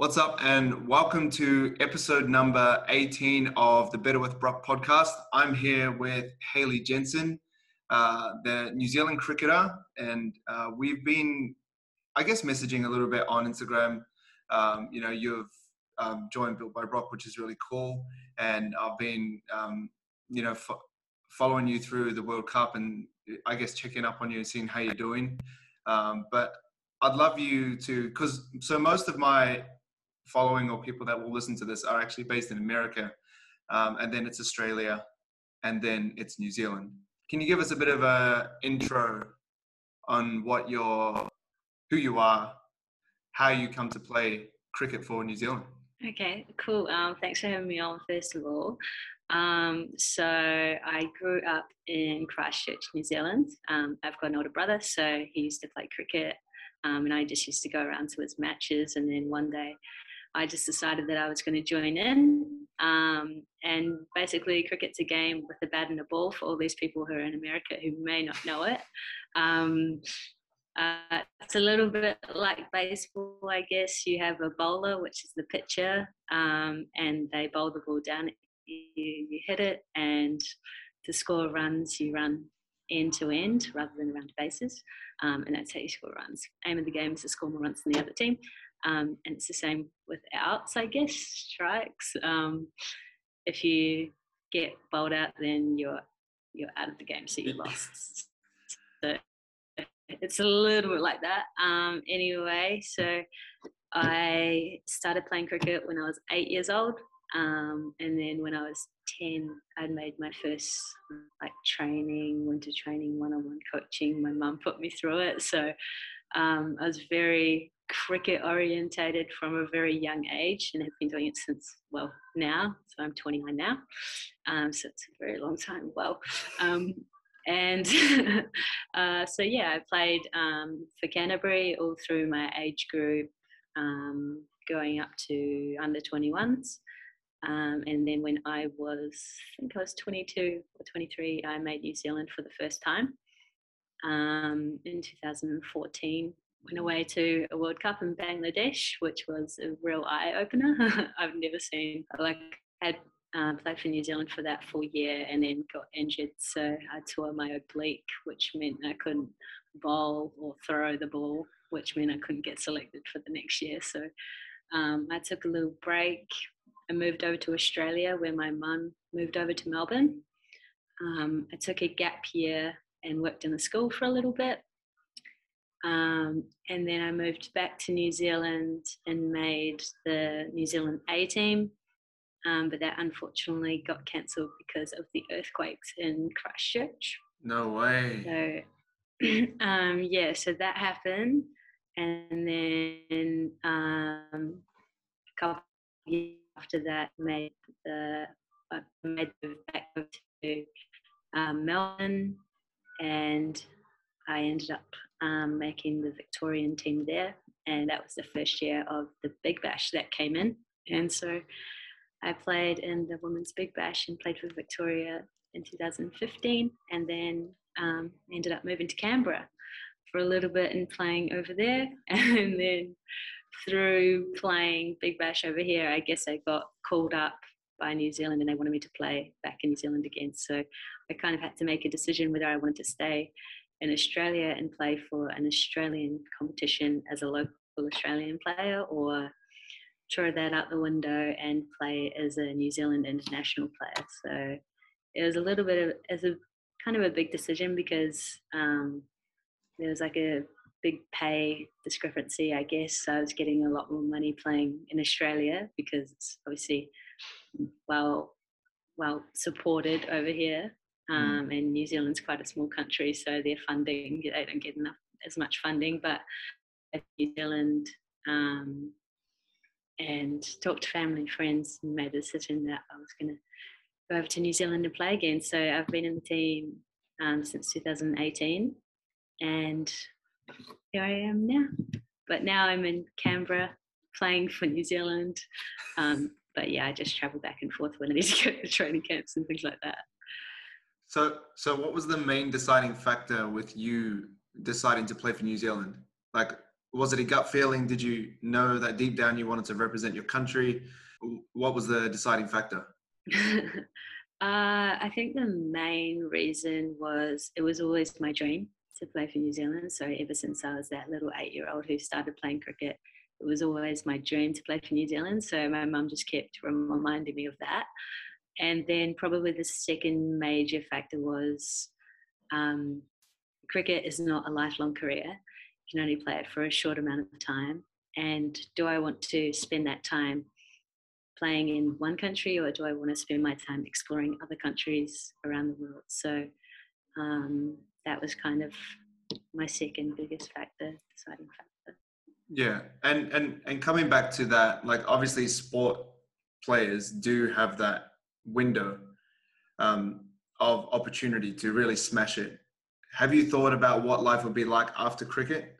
What's up, and welcome to episode number 18 of the Better with Brock podcast. I'm here with Hayley Jensen, uh, the New Zealand cricketer, and uh, we've been, I guess, messaging a little bit on Instagram. Um, you know, you've um, joined Built by Brock, which is really cool, and I've been, um, you know, fo- following you through the World Cup and I guess checking up on you and seeing how you're doing. Um, but I'd love you to, because so most of my following or people that will listen to this are actually based in America, um, and then it's Australia, and then it's New Zealand. Can you give us a bit of a intro on what your, who you are, how you come to play cricket for New Zealand? Okay, cool. Um, thanks for having me on, first of all. Um, so I grew up in Christchurch, New Zealand. Um, I've got an older brother, so he used to play cricket, um, and I just used to go around to his matches. And then one day, I just decided that I was going to join in. Um, and basically, cricket's a game with a bat and a ball for all these people who are in America who may not know it. Um, uh, it's a little bit like baseball, I guess. You have a bowler, which is the pitcher, um, and they bowl the ball down. You, you hit it, and to score runs, you run end to end rather than around bases, um, and that's how you score runs. Aim of the game is to score more runs than the other team. Um, and it's the same with outs, I guess, strikes. Um, if you get bowled out, then you're you're out of the game, so you lost. So it's a little bit like that. Um, anyway, so I started playing cricket when I was eight years old, um, and then when I was ten, I'd made my first like training, winter training, one-on-one coaching. My mum put me through it, so um, I was very cricket orientated from a very young age and have been doing it since well now so i'm 29 now um, so it's a very long time well. Um, and uh, so yeah i played um, for canterbury all through my age group um, going up to under 21s um, and then when i was i think i was 22 or 23 i made new zealand for the first time um, in 2014 went away to a World Cup in Bangladesh, which was a real eye opener. I've never seen like had um, played for New Zealand for that full year and then got injured, so I tore my oblique, which meant I couldn't bowl or throw the ball, which meant I couldn't get selected for the next year. So um, I took a little break. I moved over to Australia, where my mum moved over to Melbourne. Um, I took a gap year and worked in the school for a little bit um, and then I moved back to New Zealand and made the New Zealand A team. Um, but that unfortunately got cancelled because of the earthquakes in Christchurch. No way. So, um, yeah, so that happened. And then um, a couple years after that, made the I made the back to um, Melbourne, and I ended up um, making the Victorian team there. And that was the first year of the Big Bash that came in. And so I played in the Women's Big Bash and played for Victoria in 2015. And then um, ended up moving to Canberra for a little bit and playing over there. And then through playing Big Bash over here, I guess I got called up by New Zealand and they wanted me to play back in New Zealand again. So I kind of had to make a decision whether I wanted to stay in Australia and play for an Australian competition as a local Australian player or throw that out the window and play as a New Zealand international player. So it was a little bit of as a kind of a big decision because um, there was like a big pay discrepancy, I guess. So I was getting a lot more money playing in Australia because it's obviously well well supported over here. Mm. Um, and New Zealand's quite a small country, so their funding they don't get enough as much funding. But New Zealand um, and talked to family and friends and made the decision that I was going to go over to New Zealand and play again. So I've been in the team um, since 2018, and here I am now. But now I'm in Canberra playing for New Zealand. Um, but yeah, I just travel back and forth when I need to go to training camps and things like that. So, so what was the main deciding factor with you deciding to play for New Zealand? Like, was it a gut feeling? Did you know that deep down you wanted to represent your country? What was the deciding factor? uh, I think the main reason was it was always my dream to play for New Zealand. So ever since I was that little eight-year-old who started playing cricket, it was always my dream to play for New Zealand. So my mum just kept reminding me of that. And then probably the second major factor was um, cricket is not a lifelong career. You can only play it for a short amount of time. And do I want to spend that time playing in one country or do I want to spend my time exploring other countries around the world? So um, that was kind of my second biggest factor, deciding factor. Yeah, and and and coming back to that, like obviously sport players do have that window um, of opportunity to really smash it. Have you thought about what life would be like after cricket?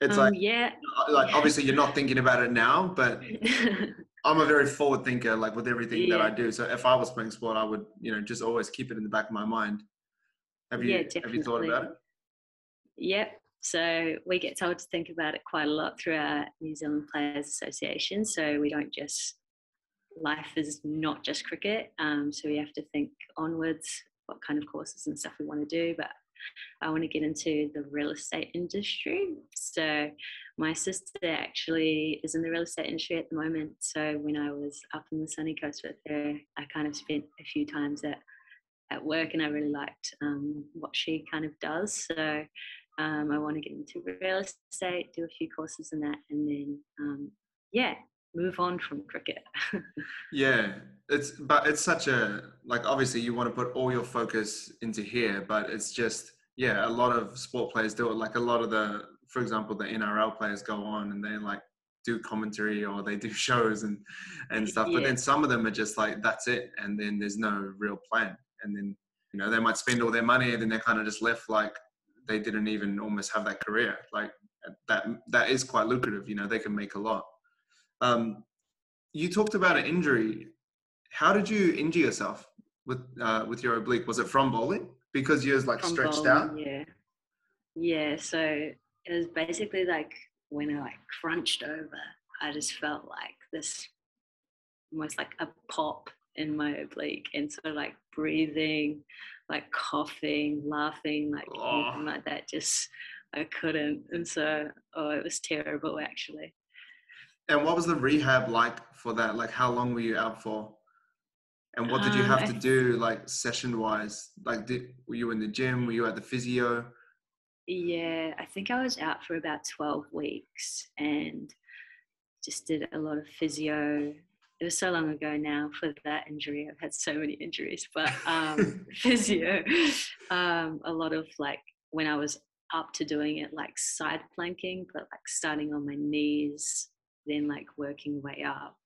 It's um, like yeah, like obviously you're not thinking about it now, but I'm a very forward thinker, like with everything yeah. that I do. So if I was playing sport, I would, you know, just always keep it in the back of my mind. Have you yeah, have you thought about it? Yep. So we get told to think about it quite a lot through our New Zealand Players Association. So we don't just life is not just cricket. Um, so we have to think onwards what kind of courses and stuff we want to do. But I want to get into the real estate industry. So my sister actually is in the real estate industry at the moment. So when I was up in the sunny coast with her, I kind of spent a few times at at work, and I really liked um, what she kind of does. So um, I want to get into real estate, do a few courses in that, and then um, yeah, move on from cricket. yeah, it's but it's such a like obviously you want to put all your focus into here, but it's just yeah, a lot of sport players do it. Like a lot of the, for example, the NRL players go on and they like do commentary or they do shows and and stuff. Yeah. But then some of them are just like that's it, and then there's no real plan, and then you know they might spend all their money and then they're kind of just left like they didn't even almost have that career. Like that that is quite lucrative. You know they can make a lot. Um, you talked about an injury. How did you injure yourself with uh, with your oblique? Was it from bowling? Because you're like from stretched bowling, out. Yeah, yeah. So it was basically like when I like crunched over, I just felt like this almost like a pop in my oblique, and sort of like breathing, like coughing, laughing, like oh. anything like that. Just I couldn't, and so oh, it was terrible actually. And what was the rehab like for that? Like, how long were you out for? And what did you have um, to do, like session wise? Like, did were you in the gym? Were you at the physio? Yeah, I think I was out for about twelve weeks and just did a lot of physio. It was so long ago now for that injury. I've had so many injuries, but um, physio. Um, a lot of like when I was up to doing it, like side planking, but like starting on my knees, then like working way up.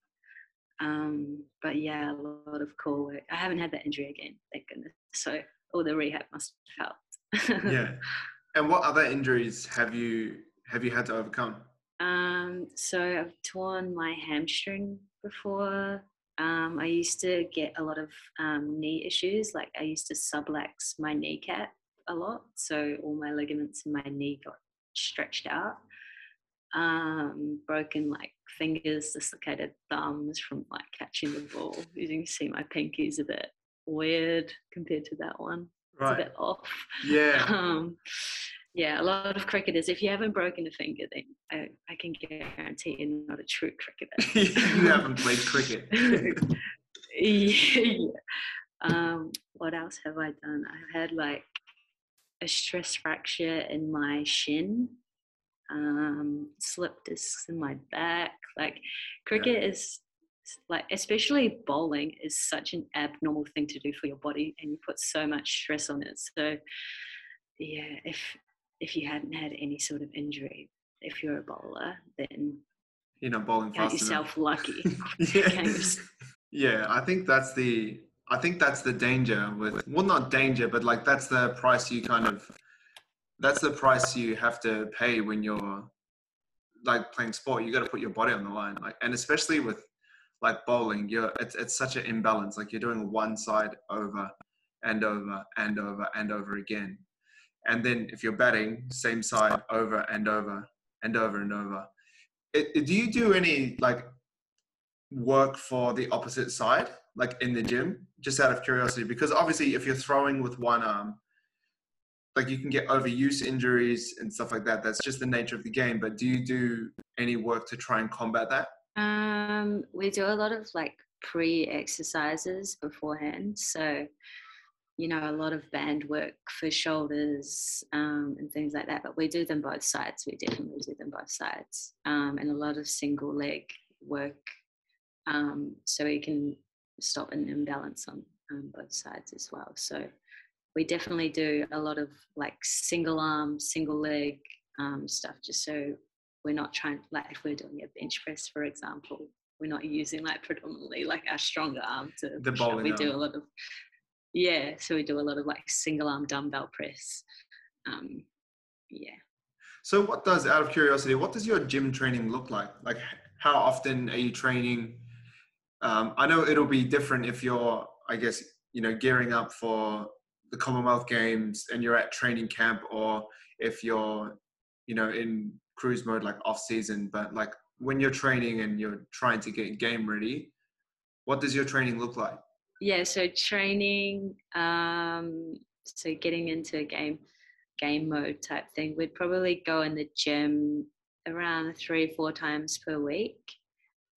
Um, but yeah, a lot of core work. I haven't had that injury again, thank goodness. So all the rehab must have helped. yeah. And what other injuries have you have you had to overcome? Um, so I've torn my hamstring before. Um, I used to get a lot of um, knee issues. Like I used to sublux my kneecap a lot, so all my ligaments in my knee got stretched out um, broken like fingers, dislocated thumbs from like catching the ball. You can see my pinky's a bit weird compared to that one. Right. It's a bit off. Yeah. Um, yeah, a lot of cricketers. If you haven't broken a finger, then I, I can guarantee you're not a true cricketer. you haven't played cricket. yeah. Um, what else have I done? I've had like a stress fracture in my shin um, slip discs in my back. Like cricket yeah. is like especially bowling is such an abnormal thing to do for your body and you put so much stress on it so yeah if if you hadn't had any sort of injury if you're a bowler then you're not bowling count yourself enough. lucky yeah. yeah i think that's the i think that's the danger with well not danger but like that's the price you kind of that's the price you have to pay when you're like playing sport. You got to put your body on the line, like, and especially with like bowling, you're it's it's such an imbalance. Like you're doing one side over and over and over and over again, and then if you're batting, same side over and over and over and over. It, it- do you do any like work for the opposite side, like in the gym, just out of curiosity? Because obviously, if you're throwing with one arm, like you can get overuse injuries and stuff like that. That's just the nature of the game. But do you do any work to try and combat that? Um, we do a lot of like pre exercises beforehand. So, you know, a lot of band work for shoulders um, and things like that. But we do them both sides. We definitely do them both sides. Um, and a lot of single leg work um, so we can stop an imbalance on um, both sides as well. So, we definitely do a lot of like single arm, single leg um, stuff just so we're not trying like if we're doing a bench press for example we're not using like predominantly like our stronger arm to The bowling we do a lot of yeah so we do a lot of like single arm dumbbell press um yeah So, what does, out of curiosity, what does your gym training look like? Like, how often are you training? Um, I know it'll be different if you're, I guess, you know, gearing up for the Commonwealth Games and you're at training camp, or if you're, you know, in cruise mode, like off season. But like when you're training and you're trying to get game ready, what does your training look like? yeah so training um so getting into a game game mode type thing we'd probably go in the gym around three four times per week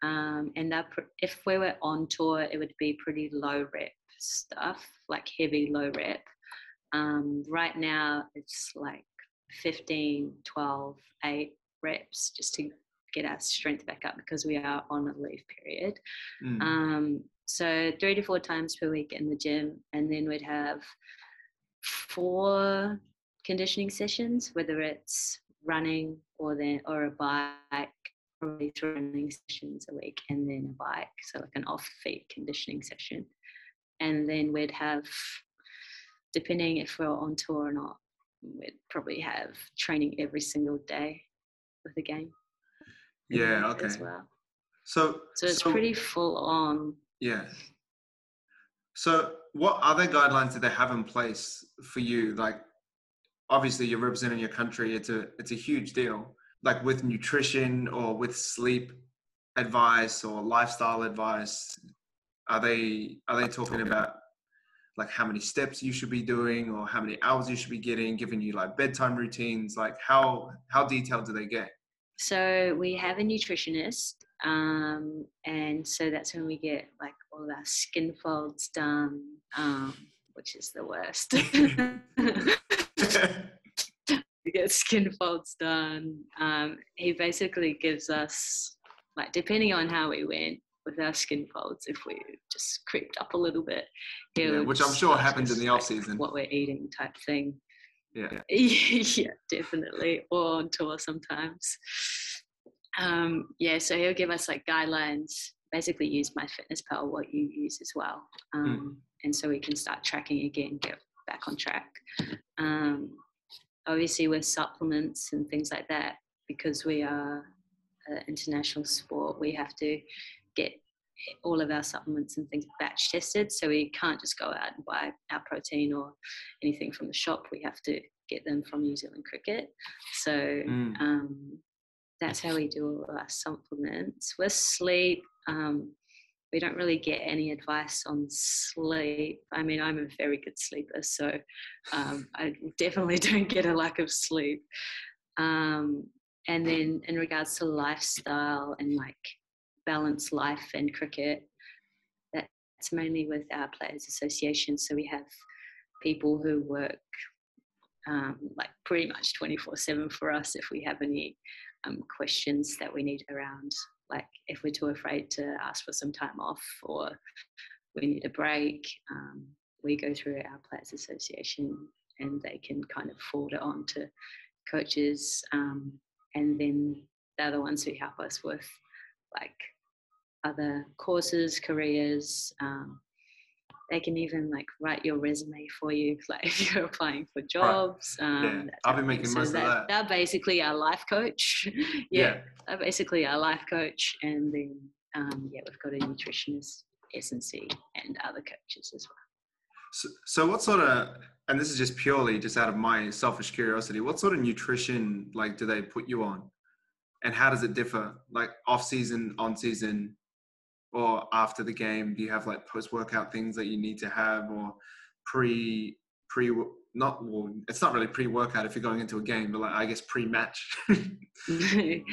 um and that if we were on tour it would be pretty low rep stuff like heavy low rep. Um right now it's like 15 12 8 reps just to get our strength back up because we are on a leave period. Mm. um, so three to four times per week in the gym, and then we'd have four conditioning sessions, whether it's running or then or a bike, probably three running sessions a week, and then a bike, so like an off-feet conditioning session, and then we'd have, depending if we're on tour or not, we'd probably have training every single day with the game. yeah. um, As well. So, So it's pretty full on. Yeah. So, what other guidelines do they have in place for you? Like, obviously, you're representing your country. It's a it's a huge deal. Like with nutrition or with sleep advice or lifestyle advice, are they are they talking about like how many steps you should be doing or how many hours you should be getting? Giving you like bedtime routines? Like how how detailed do they get? So we have a nutritionist, um, and so that's when we get like all of our skin folds done, um, which is the worst. we get skin folds done. Um, he basically gives us, like, depending on how we went with our skin folds, if we just creeped up a little bit, Yeah, which I'm sure happens in the off season. What we're eating, type thing. Yeah. yeah, definitely. Or on tour sometimes. Um, yeah, so he'll give us like guidelines. Basically, use my fitness pal what you use as well, um, and so we can start tracking again, get back on track. Um, obviously, with supplements and things like that, because we are an international sport, we have to get all of our supplements and things batch tested. So we can't just go out and buy our protein or anything from the shop. We have to get them from New Zealand Cricket. So Mm. um, that's how we do all our supplements. With sleep, um, we don't really get any advice on sleep. I mean, I'm a very good sleeper, so um, I definitely don't get a lack of sleep. Um, and then in regards to lifestyle and like balanced life and cricket, that's mainly with our players association. So we have people who work um, like pretty much 24 7 for us if we have any um, questions that we need around like if we're too afraid to ask for some time off or we need a break um, we go through our players association and they can kind of forward it on to coaches um, and then they're the ones who help us with like other courses careers um, they can even like write your resume for you like if you're applying for jobs um, Yeah, that I'll type be of making. So most of they're- that. they're basically our life coach yeah, they're basically our life coach and then um, yeah we've got a nutritionist S&C and other coaches as well So, so what sort of, and this is just purely just out of my selfish curiosity, what sort of nutrition like do they put you on? and how does it differ? Like off season, on season, or after the game? Do you have like post workout things that you need to have, or pre pre not well, it's not really pre workout if you're going into a game, but like I guess pre match.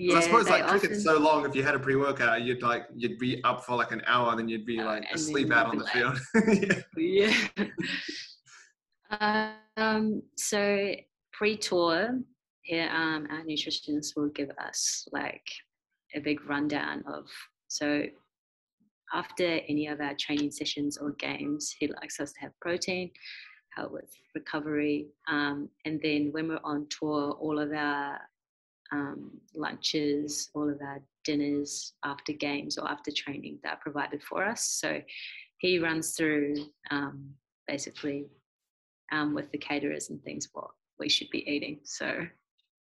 Yeah, I suppose like cricket's so long. If you had a pre-workout, you'd like you'd be up for like an hour, then you'd be uh, like asleep out on the field. yeah. yeah. um. So pre-tour, here um, our nutritionists will give us like a big rundown of so after any of our training sessions or games, he likes us to have protein, help with recovery, um, and then when we're on tour, all of our um, lunches, all of our dinners after games or after training that are provided for us. So he runs through um, basically um, with the caterers and things what we should be eating. So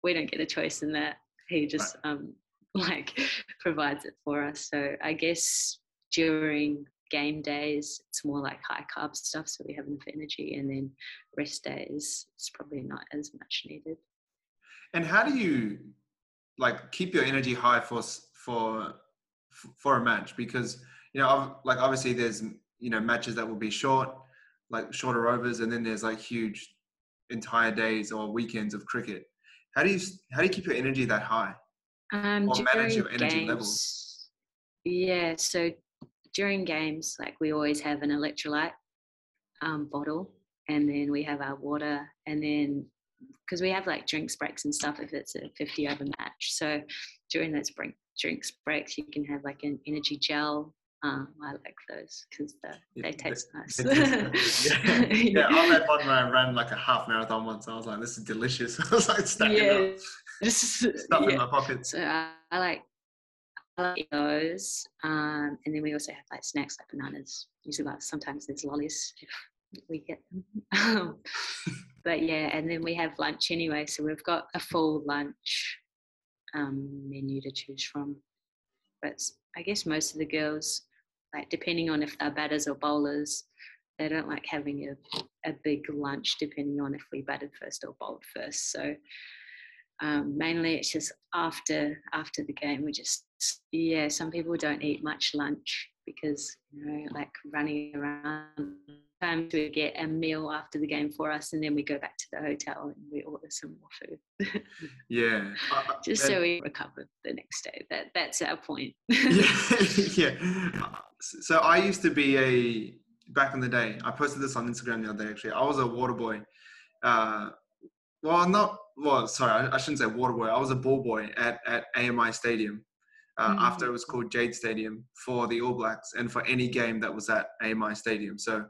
we don't get a choice in that. He just um, like provides it for us. So I guess during game days, it's more like high carb stuff, so we have enough energy, and then rest days, it's probably not as much needed. And how do you like keep your energy high for for for a match? Because you know, like obviously there's you know matches that will be short, like shorter overs, and then there's like huge entire days or weekends of cricket. How do you how do you keep your energy that high? Um, or manage your energy games, levels? Yeah, so during games, like we always have an electrolyte um, bottle, and then we have our water, and then because we have like drinks breaks and stuff if it's a 50 over match. So during those break, drinks breaks, you can have like an energy gel. Um, I like those because the, they taste nice. yeah. yeah, I had one where I ran like a half marathon once. I was like, this is delicious. I was like stacking yeah. up, stuff yeah. in my pockets. So I, I like I like those. Um, and then we also have like snacks like bananas. Usually, like sometimes there's lollies if we get them. Um, but yeah, and then we have lunch anyway, so we've got a full lunch um, menu to choose from. But I guess most of the girls, like depending on if they're batters or bowlers, they don't like having a, a big lunch depending on if we batted first or bowled first. So um, mainly it's just after after the game we just yeah some people don't eat much lunch because you know like running around Sometimes we get a meal after the game for us, and then we go back to the hotel and we order some more food. yeah, just so we recover the next day. That that's our point. yeah, yeah. So I used to be a back in the day. I posted this on Instagram the other day. Actually, I was a water boy. Uh, well, not well. Sorry, I, I, shouldn't say water boy. I was a ball boy at at AMI Stadium. Uh, mm-hmm. After it was called Jade Stadium for the All Blacks and for any game that was at AMI Stadium. So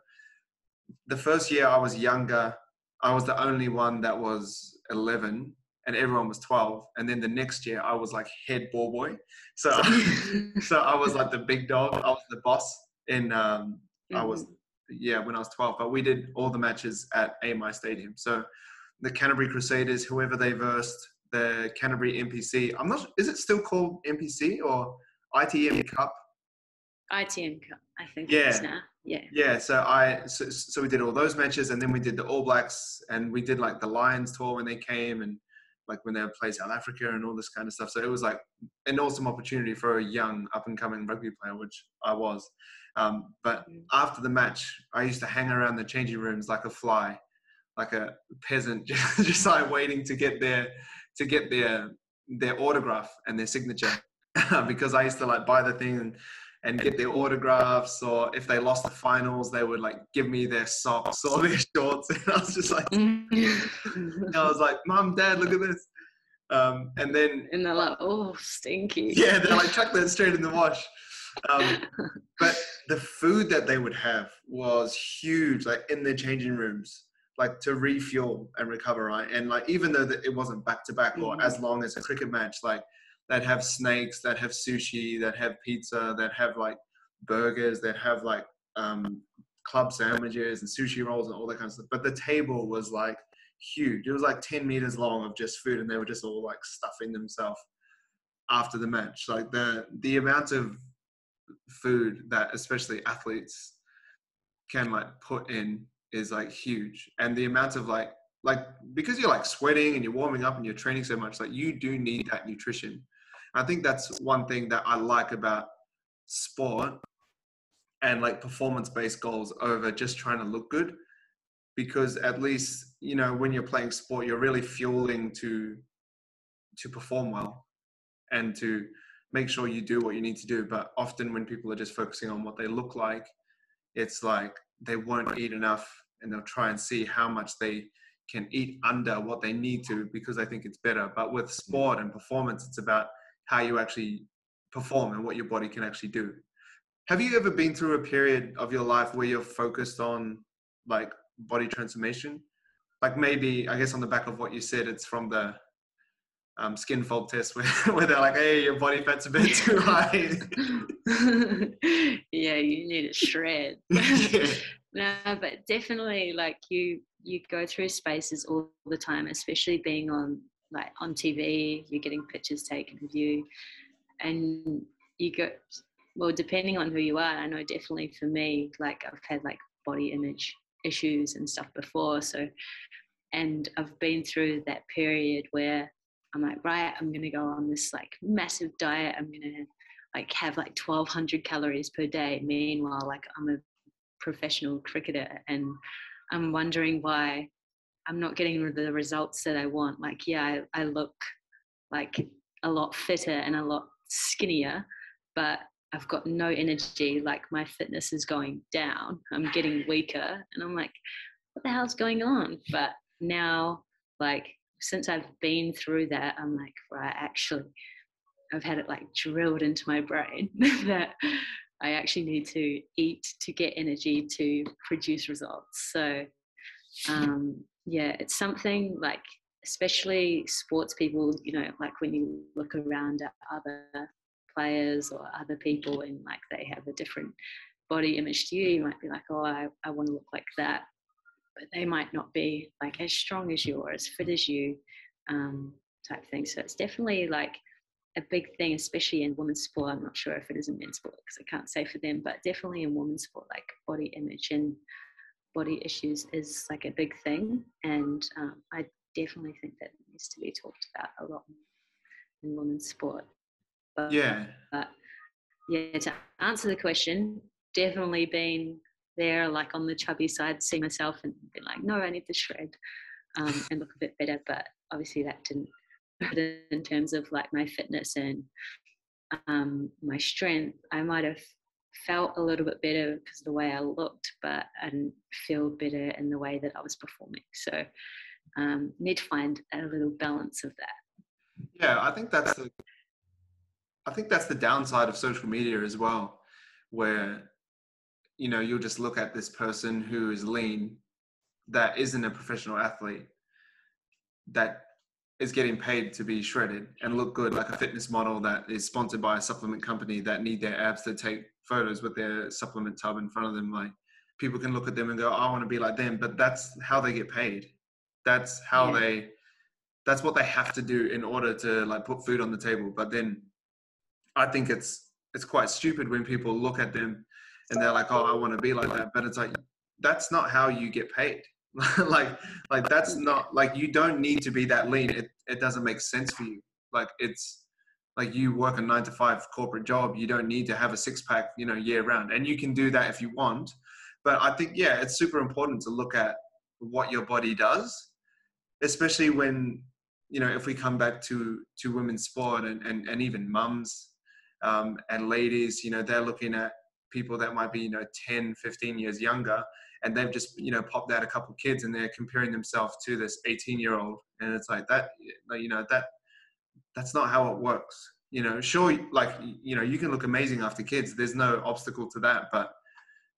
the first year I was younger, I was the only one that was 11 and everyone was 12 and then the next year i was like head ball boy. So so i was like the big dog. I was the boss in um mm-hmm. i was yeah when i was 12 but we did all the matches at ami stadium. So the canterbury crusaders whoever they versed the canterbury npc i'm not is it still called npc or itm cup? Itm cup i think yeah. now yeah. Yeah so i so, so we did all those matches and then we did the all blacks and we did like the lions tour when they came and like when they would play south africa and all this kind of stuff. So it was like an awesome opportunity for a young up and coming rugby player which i was. Um, but mm-hmm. after the match i used to hang around the changing rooms like a fly like a peasant just, just like waiting to get their to get their their autograph and their signature because i used to like buy the thing and and get their autographs or if they lost the finals they would like give me their socks or their shorts. And i was just like i was like mom dad look at this. Um, and then and they're like oh stinky. Yeah they're like chuck that straight in the wash. Um, but the food that they would have was huge like in the changing rooms like to refuel and recover right? And like even though it wasn't back to back or mm-hmm. as long as a cricket match like that have snakes, that have sushi, that have pizza, that have like burgers, that have like um, club sandwiches and sushi rolls and all that kind of stuff. But the table was like huge. It was like 10 meters long of just food, and they were just all like stuffing themselves after the match. Like the the amount of food that especially athletes can like put in is like huge, and the amount of like like because you're like sweating and you're warming up and you're training so much like you do need that nutrition i think that's one thing that i like about sport and like performance based goals over just trying to look good because at least you know when you're playing sport you're really fueling to to perform well and to make sure you do what you need to do. But often when people are just focusing on what they look like it's like they won't eat enough and they'll try and see how much they can eat under what they need to because they think it's better. But with sport and performance it's about how you actually perform and what your body can actually do have you ever been through a period of your life where you're focused on like body transformation? Like maybe, I guess on the back of what you said, it's from the um, skin fold test where, where they're like, hey, your body fat's a bit too high. yeah, you need a shred. yeah. No, but definitely like you you go through spaces all the time, especially being on like on TV, you're getting pictures taken of you and you go well depending on who you are i know definitely for me like i've had like body image issues and stuff before so and i've been through that period where i'm like right i'm to go on this like massive diet. I'm to like have like 1200 calories per day. Meanwhile like i'm a professional cricketer and i'm wondering why i'm not getting the results that i want like yeah i, I look like a lot fitter and a lot skinnier but I've got no energy, like my fitness is going down. I'm getting weaker. And I'm like, what the hell's going on? But now, like, since I've been through that, I'm like, right, actually, I've had it like drilled into my brain that I actually need to eat to get energy to produce results. So, um, yeah, it's something like, especially sports people, you know, like when you look around at other players or other people and like they have a different body image to you, you might be like, oh, I, I want to look like that. But they might not be like as strong as you or as fit as you, um, type thing. So it's definitely like a big thing, especially in women's sport. I'm not sure if it is in men's sport because I can't say for them, but definitely in women's sport, like body image and body issues is like a big thing. And um, I definitely think that needs to be talked about a lot in women's sport. But, yeah. But yeah, to answer the question, definitely been there, like on the chubby side, see myself and be like, no, I need to shred um, and look a bit better. But obviously, that didn't. In terms of like my fitness and um, my strength, I might have felt a little bit better because of the way I looked, but didn't feel better in the way that I was performing. So, um, need to find a little balance of that. Yeah, I think that's the I think that's the downside of social media as well, where you know you'll just look at this person who is lean, that isn't a professional athlete, that is getting paid to be shredded and look good, like a fitness model that is sponsored by a supplement company that need their abs to take photos with their supplement tub in front of them. Like people can look at them and go, "I want to be like them," but that's how they get paid. That's how yeah. they. That's what they have to do in order to like put food on the table. But then I think it's it's quite stupid when people look at them and they're like, "Oh, I want to be like that," but it's like that's not how you get paid. like like that's not like you don't need to be that lean. It it doesn't make sense for you. Like it's like you work a nine to five corporate job. You don't need to have a six pack, you know, year round, and you can do that if you want. But I think yeah, it's super important to look at what your body does, especially when you know if we come back to to women's sport and and, and even mums um, and ladies, you know, they're looking at people that might be, you know, 10, 15 years younger, and they've just, you know, popped out a couple kids and they're comparing themselves to this 18 year old. And it's like that, you know, that, that's not how it works. You know, sure, like, you know, you can look amazing after kids. There's no obstacle to that, but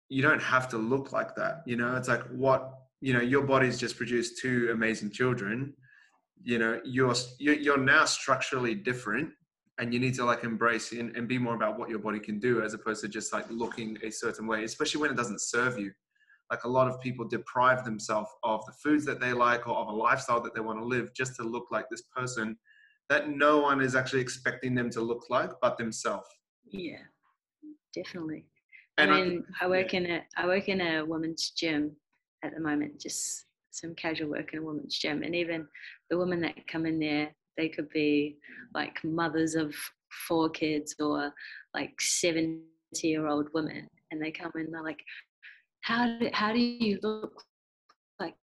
you don't have to look like that. You know, it's like what, you know, your body's just produced two amazing children. You know, you're, you're now structurally different and you need to like embrace and, and be more about what your body can do as opposed to just like looking a certain way especially when it doesn't serve you like a lot of people deprive themselves of the foods that they like or of a lifestyle that they want to live just to look like this person that no one is actually expecting them to look like but themselves. Yeah definitely. And i mean i, I work yeah. in a i work in a women's gym at the moment just some casual work in a women's gym, and even the women that come in there, they could be like mothers of four kids or like 70 year old women, and they come in, they're like, how do, how do you look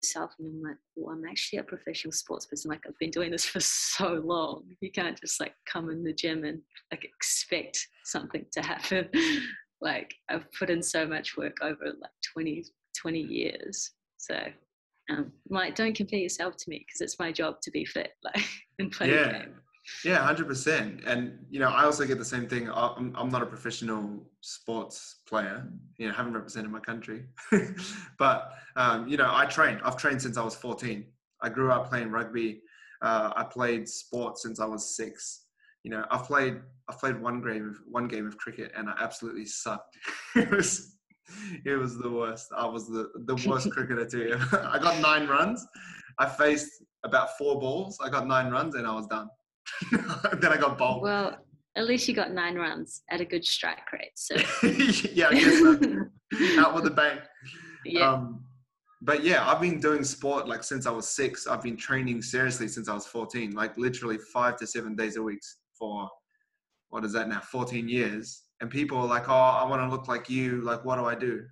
yourself? And I'm like, well, I'm actually a professional sports person. Like I've been doing this for so long. You can't just like come in the gym and like expect something to happen. like I've put in so much work over like 20, 20 years. So um, like don't compare yourself to me because it's my job to be fit like and play yeah. the game. Yeah, hundred percent. And you know, I also get the same thing. I'm, I'm not a professional sports player. You know, haven't represented my country, but um, you know, I trained. I've trained since I was 14. I grew up playing rugby. Uh, I played sports since I was six. You know, I've played I've played one game of one game of cricket and I absolutely sucked. it was it was the worst. I was the the worst cricketer too. I got nine runs. I faced about four balls. I got nine runs and I was done. then I got bowled. Well, at least you got nine runs at a good strike rate. So yeah, I guess so. out with the bank. Yeah. Um, but yeah, I've been doing sport like since I was six. I've been training seriously since I was 14, like literally five to seven days a week for what is that now, 14 years. And people are like, oh, I want to look like you. Like, what do I do?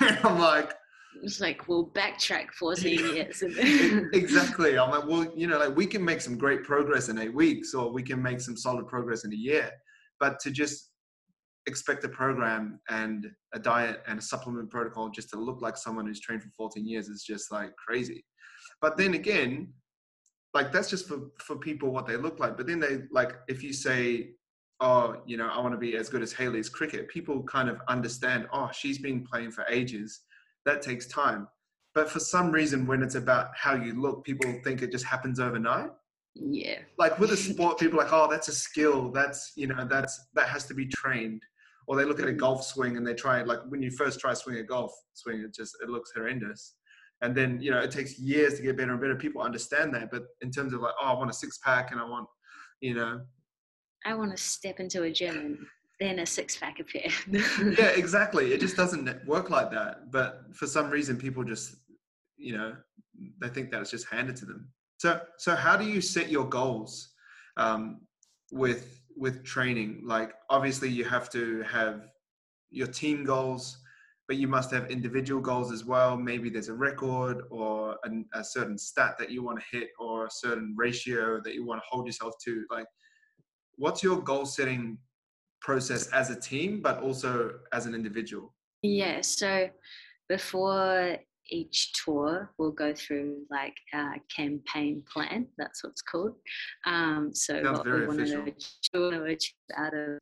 I'm like, it's like we'll backtrack 14 years. exactly. I'm like, well, you know, like we can make some great progress in eight weeks, or we can make some solid progress in a year. But to just expect a program and a diet and a supplement protocol just to look like someone who's trained for 14 years is just like crazy. But then mm. again, like that's just for for people what they look like. But then they like if you say, oh, you know, I want to be as good as Hayley's cricket, people kind of understand. Oh, she's been playing for ages that takes time. But for some reason, when it's about how you look, people think it just happens overnight. Yeah. Like with a sport, people are like, oh, that's a skill. That's you know, that's that has to be trained. Or they look at a golf swing and they try like when you first try swing a golf swing, it just it looks horrendous. And then you know it takes years to get better and better. People understand that, but in terms of like, oh, I want a six pack and I want, you know, I want to step into a gym and then a six pack appear. yeah, exactly. It just doesn't work like that. But for some reason, people just, you know, they think that it's just handed to them. So, so how do you set your goals um, with with training? Like, obviously, you have to have your team goals, but you must have individual goals as well. Maybe there's a record or a, a certain stat that you want to hit, or a certain ratio that you want to hold yourself to. Like, what's your goal setting process as a team, but also as an individual? Yeah. So before each tour, we'll go through like a campaign plan. That's what it's called. Um, so Sounds what we want to achieve out of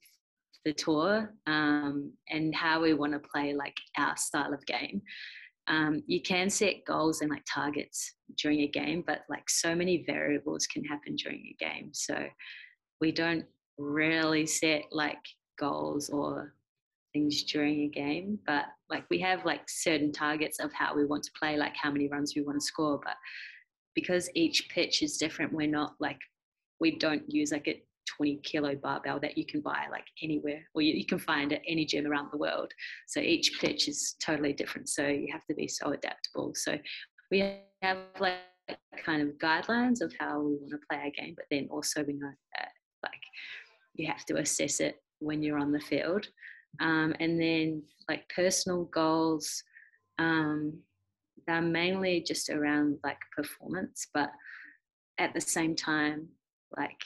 the tour um, and how we want to play like our style of game. Um, you can set goals and like targets during a game, but like so many variables can happen during a game. So we don't really set like goals or things during a game but like we have like certain targets of how we want to play like how many runs we want to score but because each pitch is different we're not like we don't use like a 20 kilo barbell that you can buy like anywhere or you, you can find at any gym around the world. So each pitch is totally different so you have to be so adaptable. So we have like kind of guidelines of how we want to play our game but then also we know that like you have to assess it when you're on the field. Um, and then like personal goals, um, they're mainly just around like performance, but at the same time, like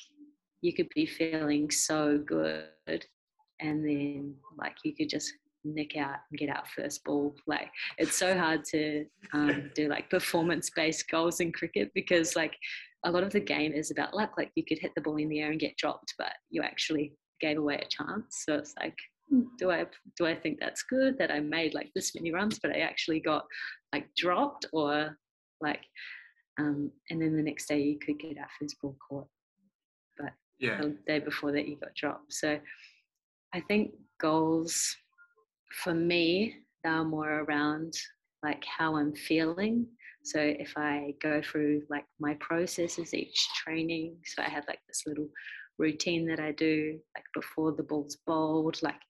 you could be feeling so good and then like you could just nick out and get out first ball. Like it's so hard to um, do like performance based goals in cricket because like a lot of the game is about luck. Like you could hit the ball in the air and get dropped, but you actually gave away a chance. So it's like, hmm, do I do I think that's good that I made like this many runs, but I actually got like dropped or like, um, and then the next day you could get our first ball caught, but Yeah. the day before that you got dropped. So I think goals for me they're more around like how I'm feeling. So if I go through like my processes each training, so I have like this little routine that I do, like before the ball's bowled, like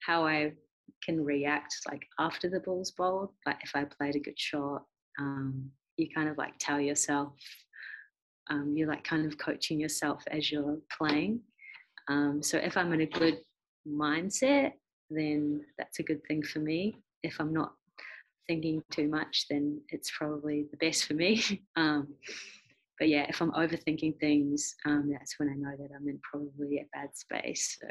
how I can react like after the ball's bowled, like if I played a good shot, um, you kind of like tell yourself, um, you're like kind of coaching yourself as you're playing. Um, so if I'm in a good mindset, then that's a good thing for me. If I'm not thinking too much, then it's probably the best for me. um, but yeah, if I'm overthinking things, um, that's when I know that I'm in probably a bad space. So,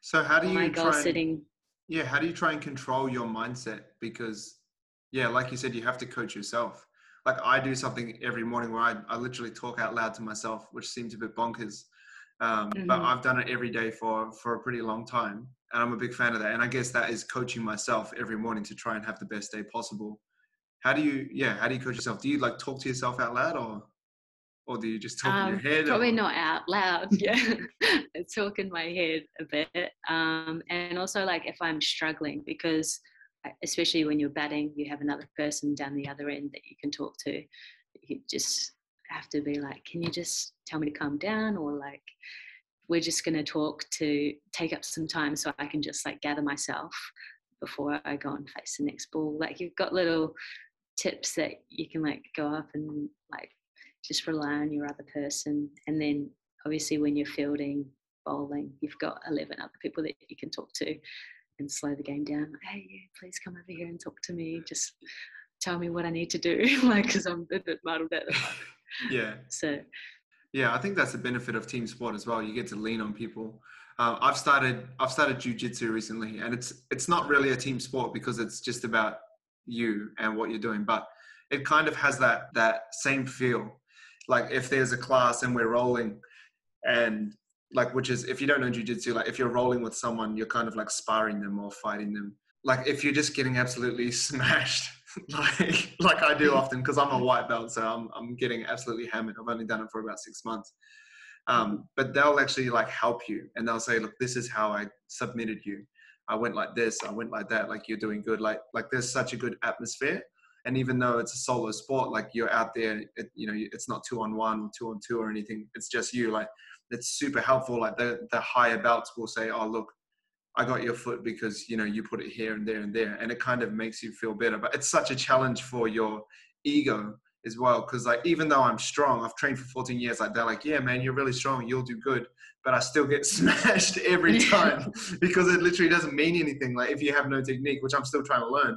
so how do you my goal? And, yeah, how do you try and control your mindset? Because yeah, like you said, you have to coach yourself. Like I do something every morning where I, I literally talk out loud to myself, which seems a bit bonkers. Um, mm-hmm. But I've done it every day for for a pretty long time, and I'm a big fan of that. And I guess that is coaching myself every morning to try and have the best day possible. How do you, yeah, how do you coach yourself? Do you like talk to yourself out loud, or or do you just talk um, in your um, head? Probably or? not out loud. Yeah, I talk in my head a bit, um, and also like if I'm struggling because especially when you're batting, you have another person down the other end that you can talk to. You just have to be like, can you just tell me to calm down? Or like, we're just going to talk to take up some time so I can just like gather myself before I go and face the next ball. Like, you've got little tips that you can like go up and like just rely on your other person. And then obviously, when you're fielding, bowling, you've got 11 other people that you can talk to and slow the game down. Like, hey, please come over here and talk to me. Just tell me what I need to do, like, because I'm a bit muddled at the moment. yeah. So. Yeah, I think that's the benefit of team sport as well. You get to lean on people. Uh, I've started I've started jujitsu recently, and it's it's not really a team sport because it's just about you and what you're doing, but it kind of has that that same feel. Like if there's a class and we're rolling, and like which is if you don't know jujitsu, like if you're rolling with someone, you're kind of like sparring them or fighting them. Like if you're just getting absolutely smashed, like like I do often because I'm a white belt, so I'm I'm getting absolutely hammered. I've only done it for about six months. Um, but they'll actually like help you and they'll say, look, this is how I submitted you. I went like this, I went like that, like you're doing good. Like like there's such a good atmosphere. And even though it's a solo sport, like you're out there, it, you know, it's not two on one, two on two or anything. It's just you. Like it's super helpful. Like the the higher belts will say, "Oh, look, I got your foot because you know you put it here and there and there," and it kind of makes you feel better. But it's such a challenge for your ego as well because like even though I'm strong, I've trained for 14 years. Like they're like, "Yeah, man, you're really strong. You'll do good." But I still get smashed every time because it literally doesn't mean anything. Like if you have no technique, which I'm still trying to learn.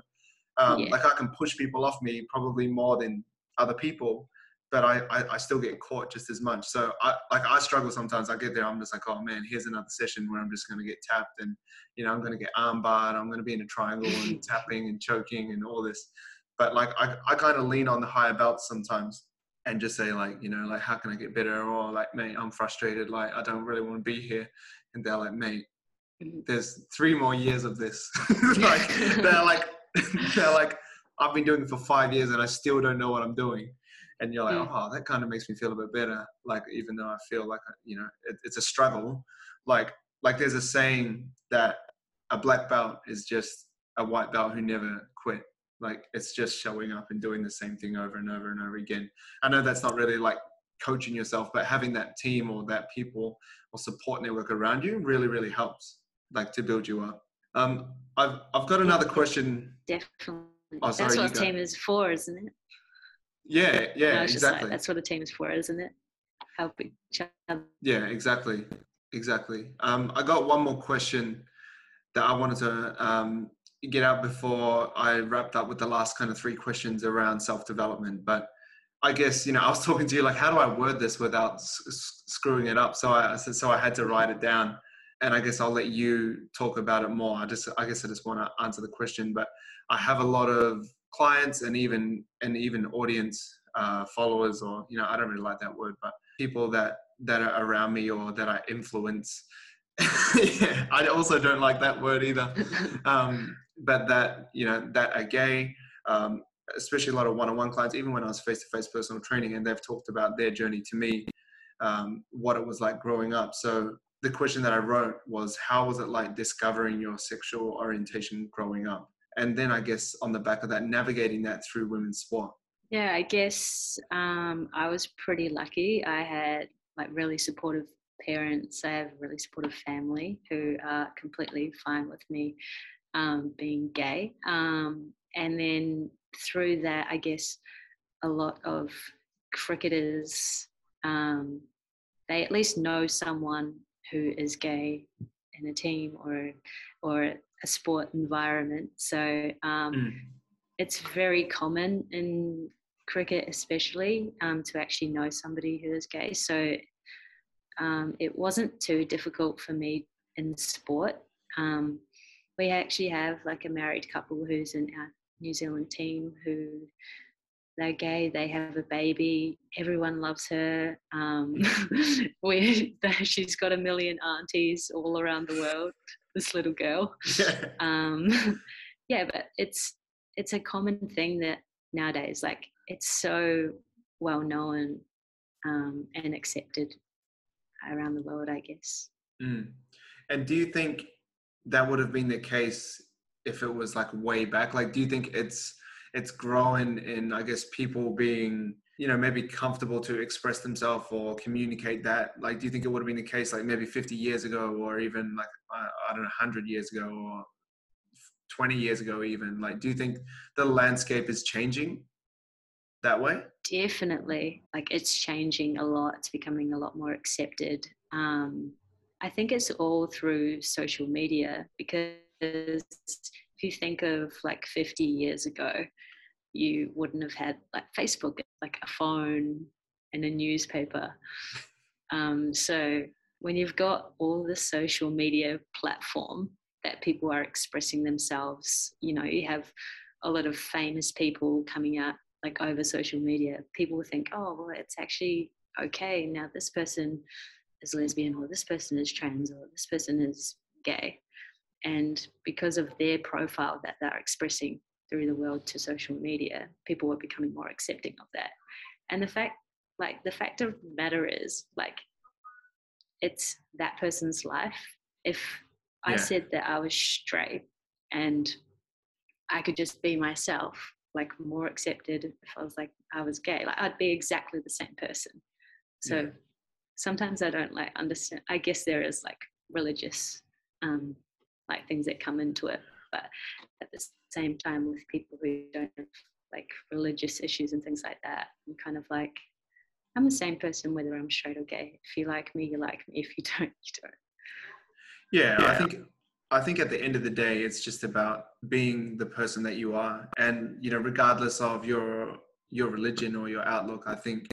Um, yeah. Like I can push people off me probably more than other people but I, I, I, still get caught just as much. So I like I struggle sometimes. I get there, I'm just like, oh man, here's another session where I'm just gonna get tapped and you know, I'm gonna get armbarred, I'm gonna be in a triangle and tapping and choking and all this. But like I, I kind of lean on the higher belts sometimes and just say like, you know, like how can I get better? Or like, mate, I'm frustrated, like I don't really want to be here. And they're like, mate, mm-hmm. there's three more years of this. like they're like they're like, I've been doing it for five years and I still don't know what I'm doing and you're like, mm. oh, that kind of makes me feel a bit better. Like even though I feel like you know it, it's a struggle. Like like there's a saying that a black belt is just a white belt who never quit. Like it's just showing up and doing the same thing over and over and over again. I know that's not really like coaching yourself, but having that team or that people or support network around you really really helps. Like to build you up. Um, I've I've got another question. Definitely. Oh, sorry, That's what a team is for, isn't it? Yeah, yeah, exactly. Like, that's what a team is for, isn't it? Help each other. Yeah, exactly, exactly. Um, I got one more question that I wanted to um, get out before I wrapped up with the last kind of three questions around self development. But I guess you know I was talking to you like, how do I word this without s- screwing it up? So I so I had to write it down, and I guess I'll let you talk about it more. I just I guess I just want to answer the question, but I have a lot of clients and even and even audience uh, followers or you know I don't really like that word, but people that that are around me or that I influence. yeah, I also don't like that word either. Um, but that you know that are gay, um, especially a lot of one-on-one clients. Even when I was face-to-face personal training, and they've talked about their journey to me, um, what it was like growing up. So the question that I wrote was, how was it like discovering your sexual orientation growing up? And then I guess on the back of that, navigating that through women's sport. Yeah, I guess um, I was pretty lucky. I had like really supportive parents. I have a really supportive family who are completely fine with me um, being gay. Um, and then through that, I guess a lot of cricketers, um, they at least know someone who is gay in a team or or a sport environment. So um, mm. it's very common in cricket, especially, um, to actually know somebody who is gay. So um, it wasn't too difficult for me in sport. Um, we actually have like a married couple who's in our New Zealand team who they're gay, they have a baby, everyone loves her. Um, we, she's got a million aunties all around the world, this little girl. Um, yeah, but it's it's a common thing that nowadays, like it's so well known um, and accepted around the world, I guess. Mm. And do you think that would have been the case if it was like way back? Like, do you think it's it's growing in, I guess, people being you know maybe comfortable to express themselves or communicate that? Like do you think it would have been the case like maybe 50 years ago or even like i don't know 100 years ago or 20 years ago even? Like do you think the landscape is changing that way? Definitely. Like it's changing a lot. It's becoming a lot more accepted. Um, i think it's all through social media because if you think of like 50 years ago you wouldn't have had like facebook like a phone and a newspaper um, so when you've got all the social media platform that people are expressing themselves you know you have a lot of famous people coming out like over social media, people think, oh, well, it's actually okay. Now this person is lesbian, or this person is trans, or this person is gay. And because of their profile that they're expressing through the world to social media, people were becoming more accepting of that. And the fact, like, the fact of the matter is, like, it's that person's life. If yeah. I said that I was straight and I could just be myself, like more accepted if I was like I was gay. Like I'd be exactly the same person. So yeah. sometimes I don't like understand. I guess there is like religious um, like things that come into it, but at the same time with people who don't have like religious issues and things like that, I'm kind of like I'm the same person whether I'm straight or gay. If you like me, you like me. If you don't, you don't. Yeah, yeah. I think I think at the end of the day, it's just about being the person that you are, and you know, regardless of your your religion or your outlook, I think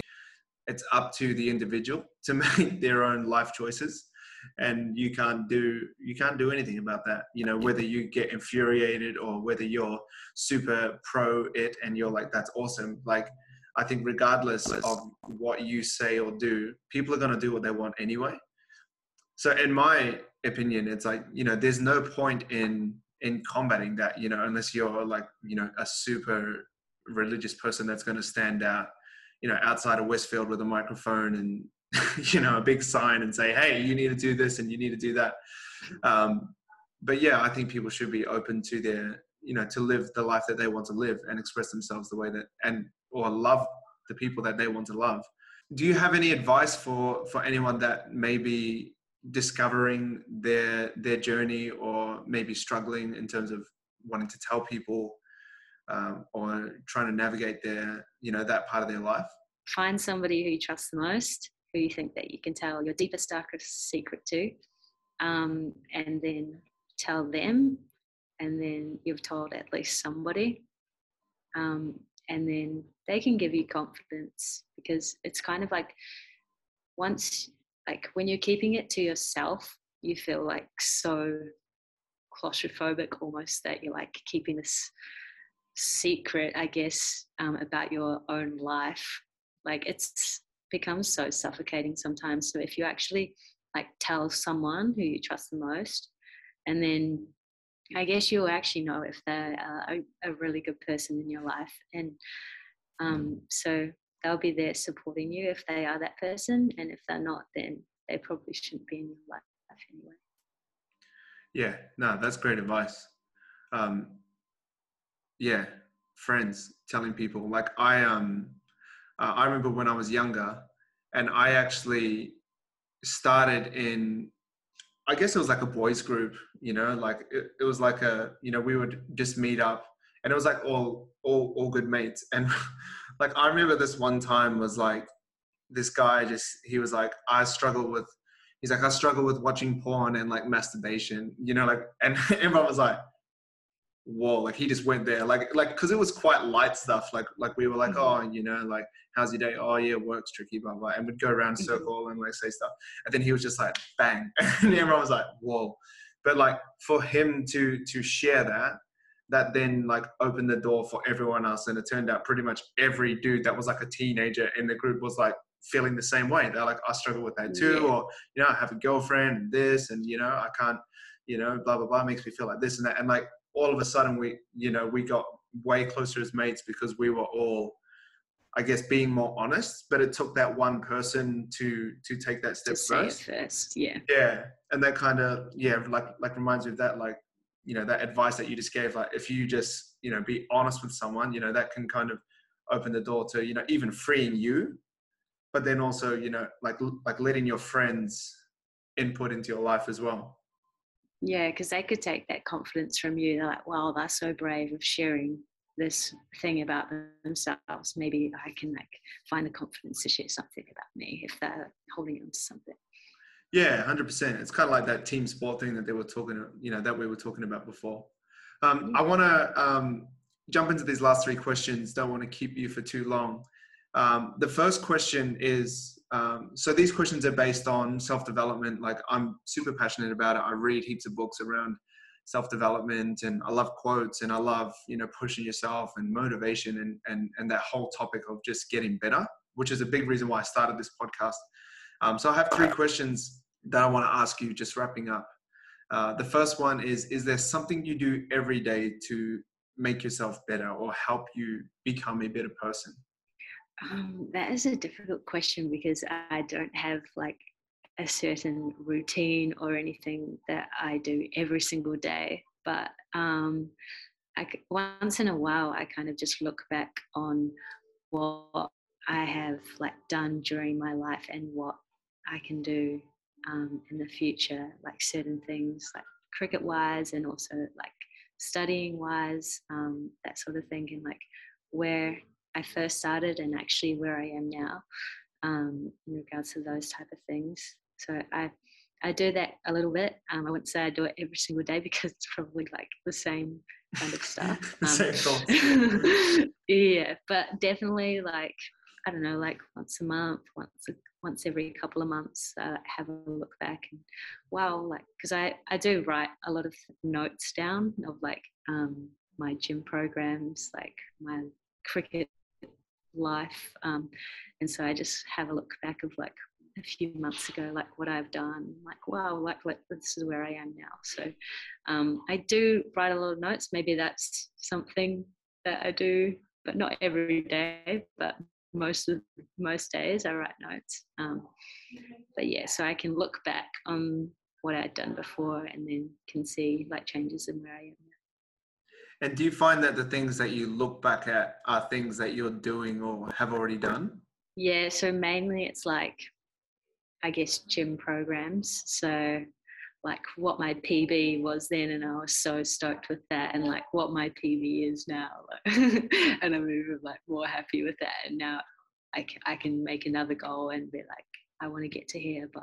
it's up to the individual to make their own life choices, and you can't do you can't do anything about that. You know, whether you get infuriated or whether you're super pro it and you're like, that's awesome. Like, I think regardless of what you say or do, people are gonna do what they want anyway. So, in my opinion it's like you know there's no point in in combating that you know unless you're like you know a super religious person that's going to stand out you know outside of westfield with a microphone and you know a big sign and say hey you need to do this and you need to do that. Um, but yeah i think people should be open to their you know to live the life that they want to live and express themselves the way that and or love the people that they want to love. Do you have any advice for for anyone that maybe discovering their their journey or maybe struggling in terms of wanting to tell people um, or trying to navigate their you know that part of their life? Find somebody who you trust the most who you think that you can tell your deepest darkest secret to. Um, and then tell them and then you've told at least somebody. Um, and then they can give you confidence because it's kind of like once like when you're keeping it to yourself you feel like so claustrophobic almost that you're like keeping this secret i guess um, about your own life. Like it's becomes so suffocating sometimes. So if you actually like tell someone who you trust the most and then i guess you'll actually know if they're a, a really good person in your life. And um, so they'll be there supporting you if they are that person and if they're not then they probably shouldn't be in your life anyway. Yeah no that's great advice. Um yeah friends telling people like i um uh, i remember when i was younger and i actually started in i guess it was like a boys group you know like it, it was like a you know we would just meet up and it was like all all all good mates. And like I remember this one time was like this guy just he was like I struggle with he's like I struggle with watching porn and like masturbation, you know, like and everyone was like whoa like he just went there like like because it was quite light stuff like like we were like mm-hmm. oh you know like how's your day oh yeah work's tricky blah blah and we'd go around mm-hmm. circle and like say stuff and then he was just like bang and everyone was like whoa but like for him to to share that that then like opened the door for everyone else and it turned out pretty much every dude that was like a teenager in the group was like feeling the same way they're like i struggle with that too yeah. or you know i have a girlfriend and this and you know i can't you know blah blah blah makes me feel like this and that and like all of a sudden we you know we got way closer as mates because we were all I guess being more honest, but it took that one person to to take that step first. first, yeah. Yeah, and that kind of yeah, like like reminds me of that like you know that advice that you just gave. Like if you just you know be honest with someone, you know that can kind of open the door to you know even freeing you, but then also you know like like letting your friends input into your life as well. Yeah, because they could take that confidence from you. They're like, wow, they're so brave of sharing this thing about themselves. Maybe I can like find the confidence to share something about me if they're holding on to something. Yeah, hundred percent. It's kind of like that team sport thing that they were talking, you know, that we were talking about before. Um, I want to um, jump into these last three questions. Don't want to keep you for too long. Um, the first question is um, so these questions are based on self development. Like I'm super passionate about it. I read heaps of books around self development, and I love quotes, and I love you know pushing yourself and motivation, and and and that whole topic of just getting better, which is a big reason why I started this podcast. Um, so I have three questions that I want to ask you. Just wrapping up. Uh, the first one is: Is there something you do every day to make yourself better or help you become a better person? Um, that is a difficult question because I don't have like a certain routine or anything that I do every single day. But um, I, once in a while, I kind of just look back on what I have like done during my life and what I can do um, in the future, like certain things, like cricket wise, and also like studying wise, um, that sort of thing, and like where I first started and actually where I am now um, in regards to those type of things. So I I do that a little bit. Um, I wouldn't say I do it every single day because it's probably like the same kind of stuff. Um, yeah, but definitely like I don't know, like once a month, once a, once every couple of months, uh, have a look back and wow, like because I I do write a lot of notes down of like um, my gym programs, like my cricket life. Um, and so I just have a look back of like a few months ago, like what I've done, like, wow, like, like this is where I am now. So um, I do write a lot of notes. Maybe that's something that I do, but not every day, but most of most days I write notes. Um, but yeah, so I can look back on what I'd done before and then can see like changes in where I am and do you find that the things that you look back at are things that you're doing or have already done? Yeah, so mainly it's like, I guess, gym programs. So, like what my PB was then, and I was so stoked with that, and like what my PB is now. and I'm even like more happy with that. And now I can, I can make another goal and be like, I want to get to here by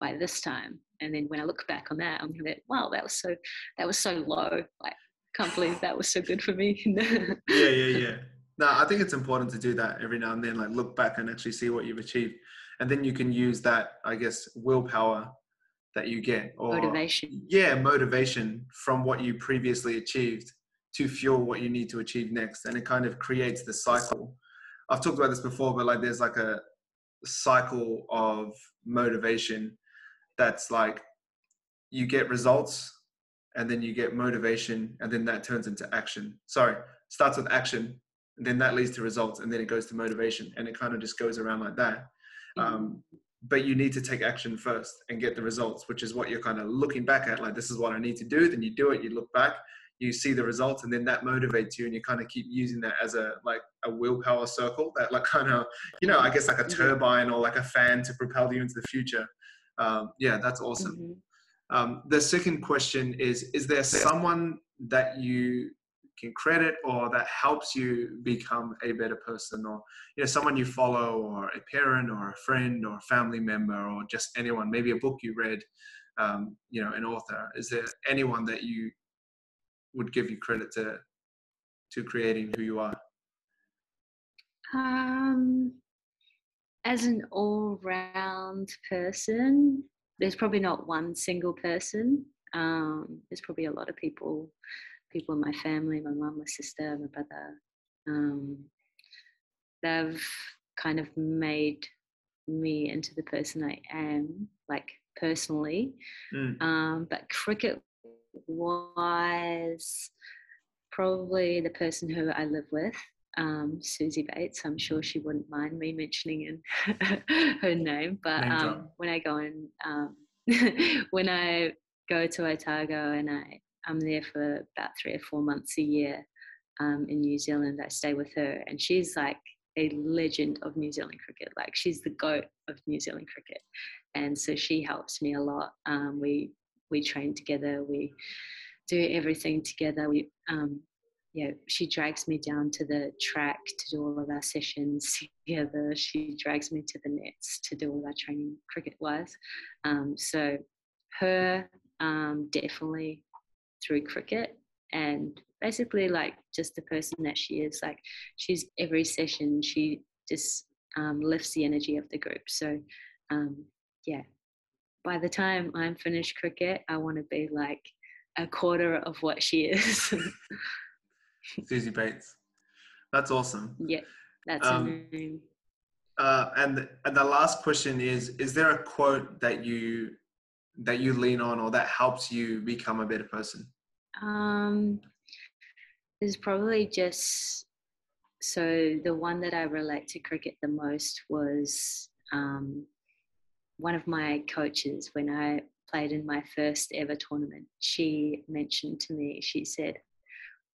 by this time. And then when I look back on that, I'm like, wow, that was so that was so low. Like can't believe that was so good for me. yeah, yeah, yeah. No, I think it's important to do that every now and then, like look back and actually see what you've achieved. And then you can use that, I guess, willpower that you get or motivation. Yeah, motivation from what you previously achieved to fuel what you need to achieve next. And it kind of creates the cycle. I've talked about this before, but like there's like a cycle of motivation that's like you get results and then you get motivation and then that turns into action sorry starts with action and then that leads to results and then it goes to motivation and it kind of just goes around like that mm-hmm. um, but you need to take action first and get the results which is what you're kind of looking back at like this is what i need to do then you do it you look back you see the results and then that motivates you and you kind of keep using that as a like a willpower circle that like kind of you know i guess like a mm-hmm. turbine or like a fan to propel you into the future um, yeah that's awesome mm-hmm. Um, the second question is Is there someone that you can credit or that helps you become a better person or you know someone you follow or a parent or a friend or a family member or just anyone maybe a book you read um, you know an author. Is there anyone that you would give you credit to to creating who you are? Um as an all-round person there's probably not one single person. Um, there's probably a lot of people people in my family my mum my sister my brother. Um, they've kind of made me into the person i am like personally. Mm. um, but cricket wise probably the person who i live with um, Suzie Bates. I'm sure she wouldn't mind me mentioning in her name. But um, when I go in, um, when I go to Otago and I, I'm there for about three or four months a year um, in New Zealand, I stay with her, and she's like a legend of New Zealand cricket. Like she's the goat of New Zealand cricket, and so she helps me a lot. Um, we we train together. We do everything together. We um, yeah, she drags me down to the track to do all of our sessions together. She drags me to the nets to do all our training cricket wise. Um, so, her um, definitely through cricket and basically like just the person that she is. Like, she's every session, she just um, lifts the energy of the group. So, um, yeah, by the time I'm finished cricket, I want to be like a quarter of what she is. Suzie Bates. That's awesome. Yeah, that's um, her name. Uh, and and the last question is: Is there a quote that you that you lean on or that helps you become a better person? Um, is probably just so the one that I relate to cricket the most was um, one of my coaches when I played in my first ever tournament. She mentioned to me, she said,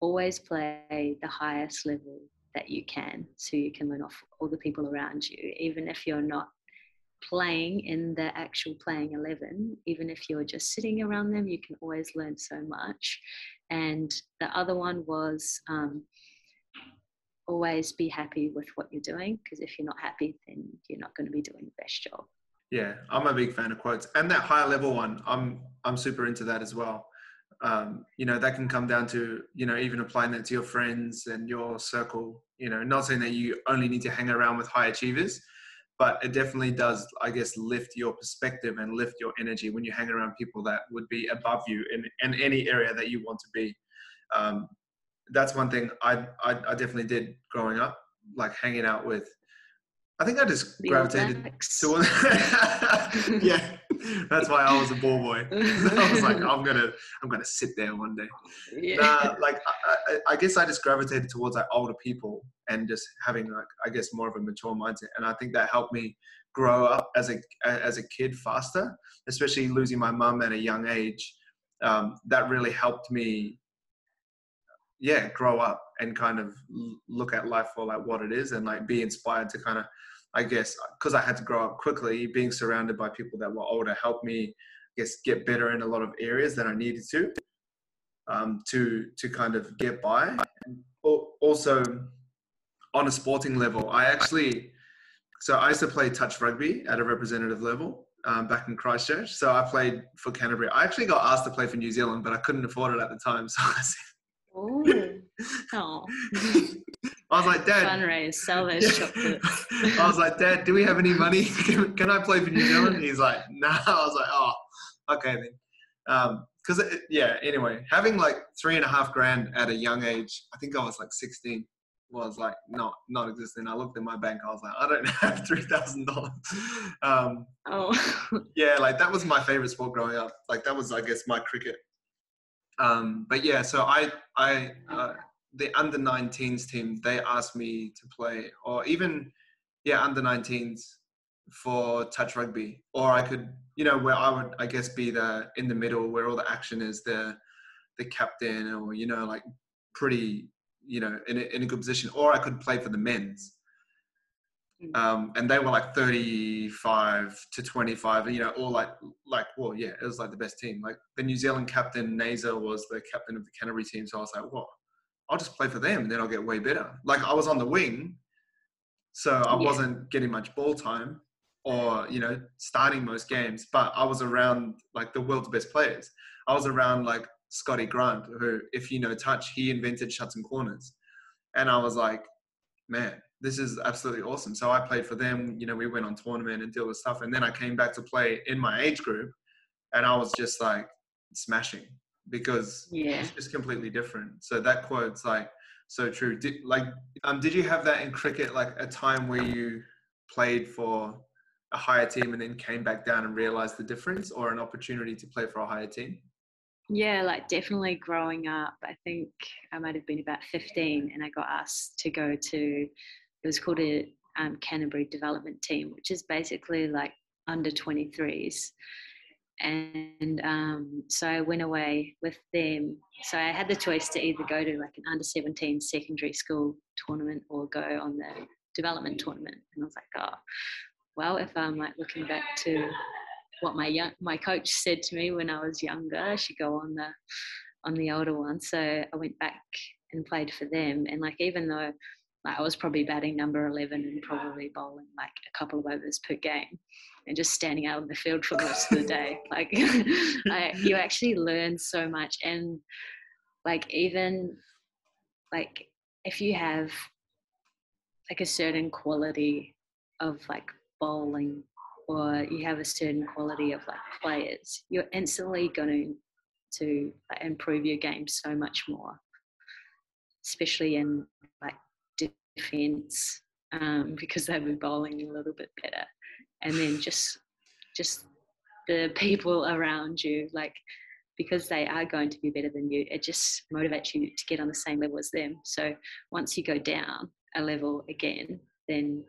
always play the highest level that you can so you can learn off all the people around you. Even if you're not playing in the actual playing 11 even if you're just sitting around them you can always learn so much. And the other one was um, always be happy with what you're doing because if you're not happy then you're not going to be doing the best job. Yeah i'm a big fan of quotes. And that higher level one i'm i'm super into that as well um, you know that can come down to you know even applying that to your friends and your circle you know not saying that you only need to hang around with high achievers but it definitely does i guess lift your perspective and lift your energy when you hang around people that would be above you in, in any area that you want to be. Um, that's one thing I, I, I definitely did growing up like hanging out with. I think I just the gravitated towards. yeah, that's why I was a ball boy. I was like, I'm gonna, I'm gonna sit there one day. Yeah. Nah, like I, I, guess I just gravitated towards like older people and just having like, I guess more of a mature mindset, and I think that helped me grow up as a as a kid faster, especially losing my mum at a young age. Um, that really helped me yeah grow up and kind of look at life for like what it is and like be inspired to kind of i guess because i had to grow up quickly being surrounded by people that were older helped me I guess get better in a lot of areas that i needed to um, to to kind of get by and also on a sporting level i actually so i used to play touch rugby at a representative level um, back in Christchurch. So I played for Canterbury. I actually got asked to play for New Zealand, but I couldn't afford it at the time. So I said, Oh. I was like, Dad. Fundraise, sell those chocolates. I was like, Dad, do we have any money? can, can I play for New Zealand? He's like, No. Nah. I was like, Oh, okay then. Um, because yeah. Anyway, having like three and a half grand at a young age, I think I was like 16, was like not not existing. I looked at my bank. I was like, I don't have three thousand dollars. Um, oh. yeah, like that was my favorite sport growing up. Like that was, I guess, my cricket um, but yeah, so I, I, uh, the under 19s team, they asked me to play, or even, yeah, under 19s for touch rugby, or I could, you know, where I would, I guess, be the in the middle where all the action is, the, the captain, or you know, like pretty, you know, in a, in a good position, or I could play for the men's. Mm. um, and they were like 35 to 25 you know all like like well yeah it was like the best team like the new zealand captain Naser was the captain of the canterbury team so i was like what I'll just play for them and then I'll get way better. Like I was on the wing, so I Yeah. wasn't getting much ball time or, you know, starting most games, but I was around like the world's best players. I was around like Scotty Grant, who, if you know touch, he invented shots and corners. And I was like, man, this is absolutely awesome. So I played for them. You know, we went on tournament and deal with stuff. And then I came back to play in my age group and I was just like smashing because Yeah. it's just completely different. So that quote's like so true. Did like um did you have that in cricket like a time where you played for a higher team and then came back down and realized the difference or an opportunity to play for a higher team? Yeah, like definitely growing up. I think I might have been about 15 and I got asked to go to, it was called a um, Canterbury Development Team, which is basically like under 23s. And um, so I went away with them. So I had the choice to either go to like an under 17 secondary school tournament or go on the development tournament. And I was like, oh, well, if I'm like looking back to what my young my coach said to me when I was younger. I should go on the on the older one. So I went back and played for them. And like even though like I was probably batting number eleven and probably bowling like a couple of overs per game and just standing out on the field for the rest of the day. Like I, you actually learn so much and like even like if you have like a certain quality of like bowling or you have a certain quality of like players, you're instantly going to improve your game so much more, especially in like defense, um, because they were bowling a little bit better, and then just just the people around you, like because they are going to be better than you, it just motivates you to get on the same level as them. So once you go down a level again, then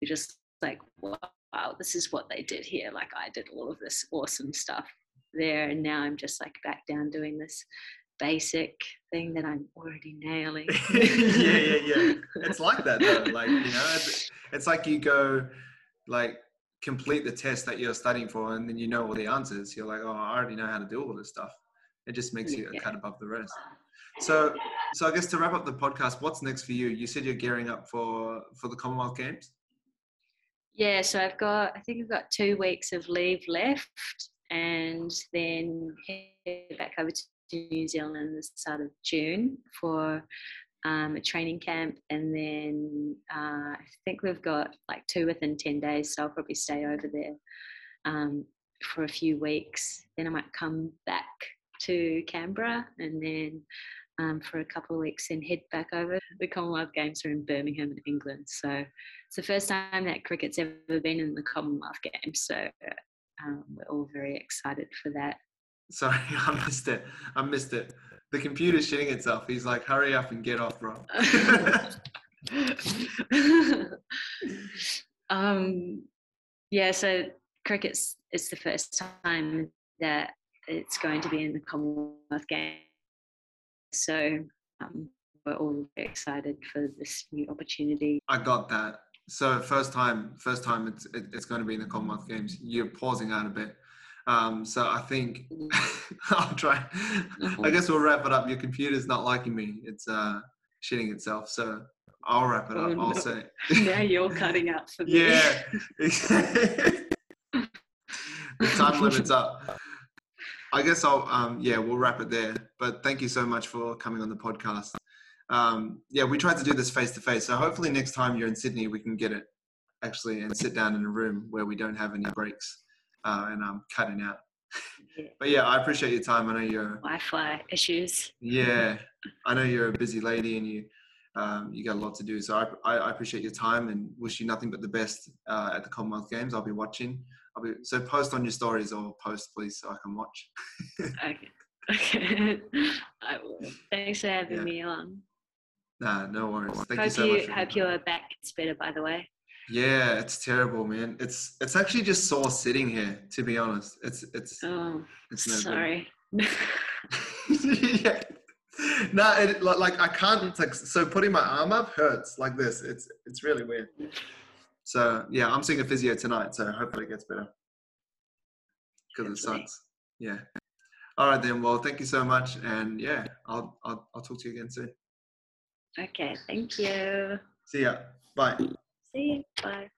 you're just like, wow, this is what they did here. Like I did all of this awesome stuff there, and now I'm just like back down doing this basic thing that I'm already nailing. yeah, yeah, yeah. It's like that though. Like, you know, it's, it's like you go like complete the test that you're studying for and then you know all the answers. You're like, oh, I already know how to do all this stuff. It just makes you a cut above the rest. So so I guess to wrap up the podcast, what's next for you? You said you're gearing up for for the Commonwealth Games. Yeah, so I've got, I think I've got two weeks of leave left and then head back over to New Zealand the start of June for um, a training camp. And then uh, I think we've got like two within 10 days, so I'll probably stay over there um, for a few weeks. Then I might come back to Canberra and then um, for a couple of weeks and head back over. The Commonwealth Games are in Birmingham in England. So it's the first time that cricket's ever been in the Commonwealth Games. So um, we're all very excited for that. Sorry, I missed it. I missed it. The computer's shitting itself. He's like, hurry up and get off, bro. um, yeah, so cricket's it's the first time that it's going to be in the Commonwealth Games. So um, we're all very excited for this new opportunity. I got that. So first time, first time it's it, it's going to be in the Commonwealth Games. You're pausing out a bit. Um, so I think I'll try. I guess we'll wrap it up. Your computer's not liking me. It's uh, shitting itself. So I'll wrap it up. Oh, I'll no. say, now you're cutting out for me. yeah. the time limit's up. I guess I'll um, yeah we'll wrap it there. But thank you so much for coming on the podcast. Um, yeah, we tried to do this face to face. So hopefully next time you're in Sydney, we can get it actually and sit down in a room where we don't have any breaks uh, and I'm cutting out. Yeah. But yeah, I appreciate your time. I know you're Wi-Fi issues. yeah, I know you're a busy lady and you um, you got a lot to do. So I, I, appreciate your time and wish you nothing but the best uh, at the Commonwealth Games. I'll be watching. I'll be so post on your stories or post please so I can watch. Okay. Okay. I will. Thanks for having Yeah. me on. Nah, no worries. Thank you so you, much. hope your your back gets better. By the way. Yeah, it's terrible, man. It's it's actually just sore sitting here. To be honest, it's it's Oh, it's no sorry. yeah. No, it, li- like I can't. Like so putting my arm up hurts like this. It's it's really weird. So yeah, I'm seeing a physio tonight. So hopefully it gets better because it sucks. Yeah. All right then. Well, thank you so much, and yeah, I'll I'll I'll talk to you again soon. Okay, thank you. See ya. Bye. See. Bye.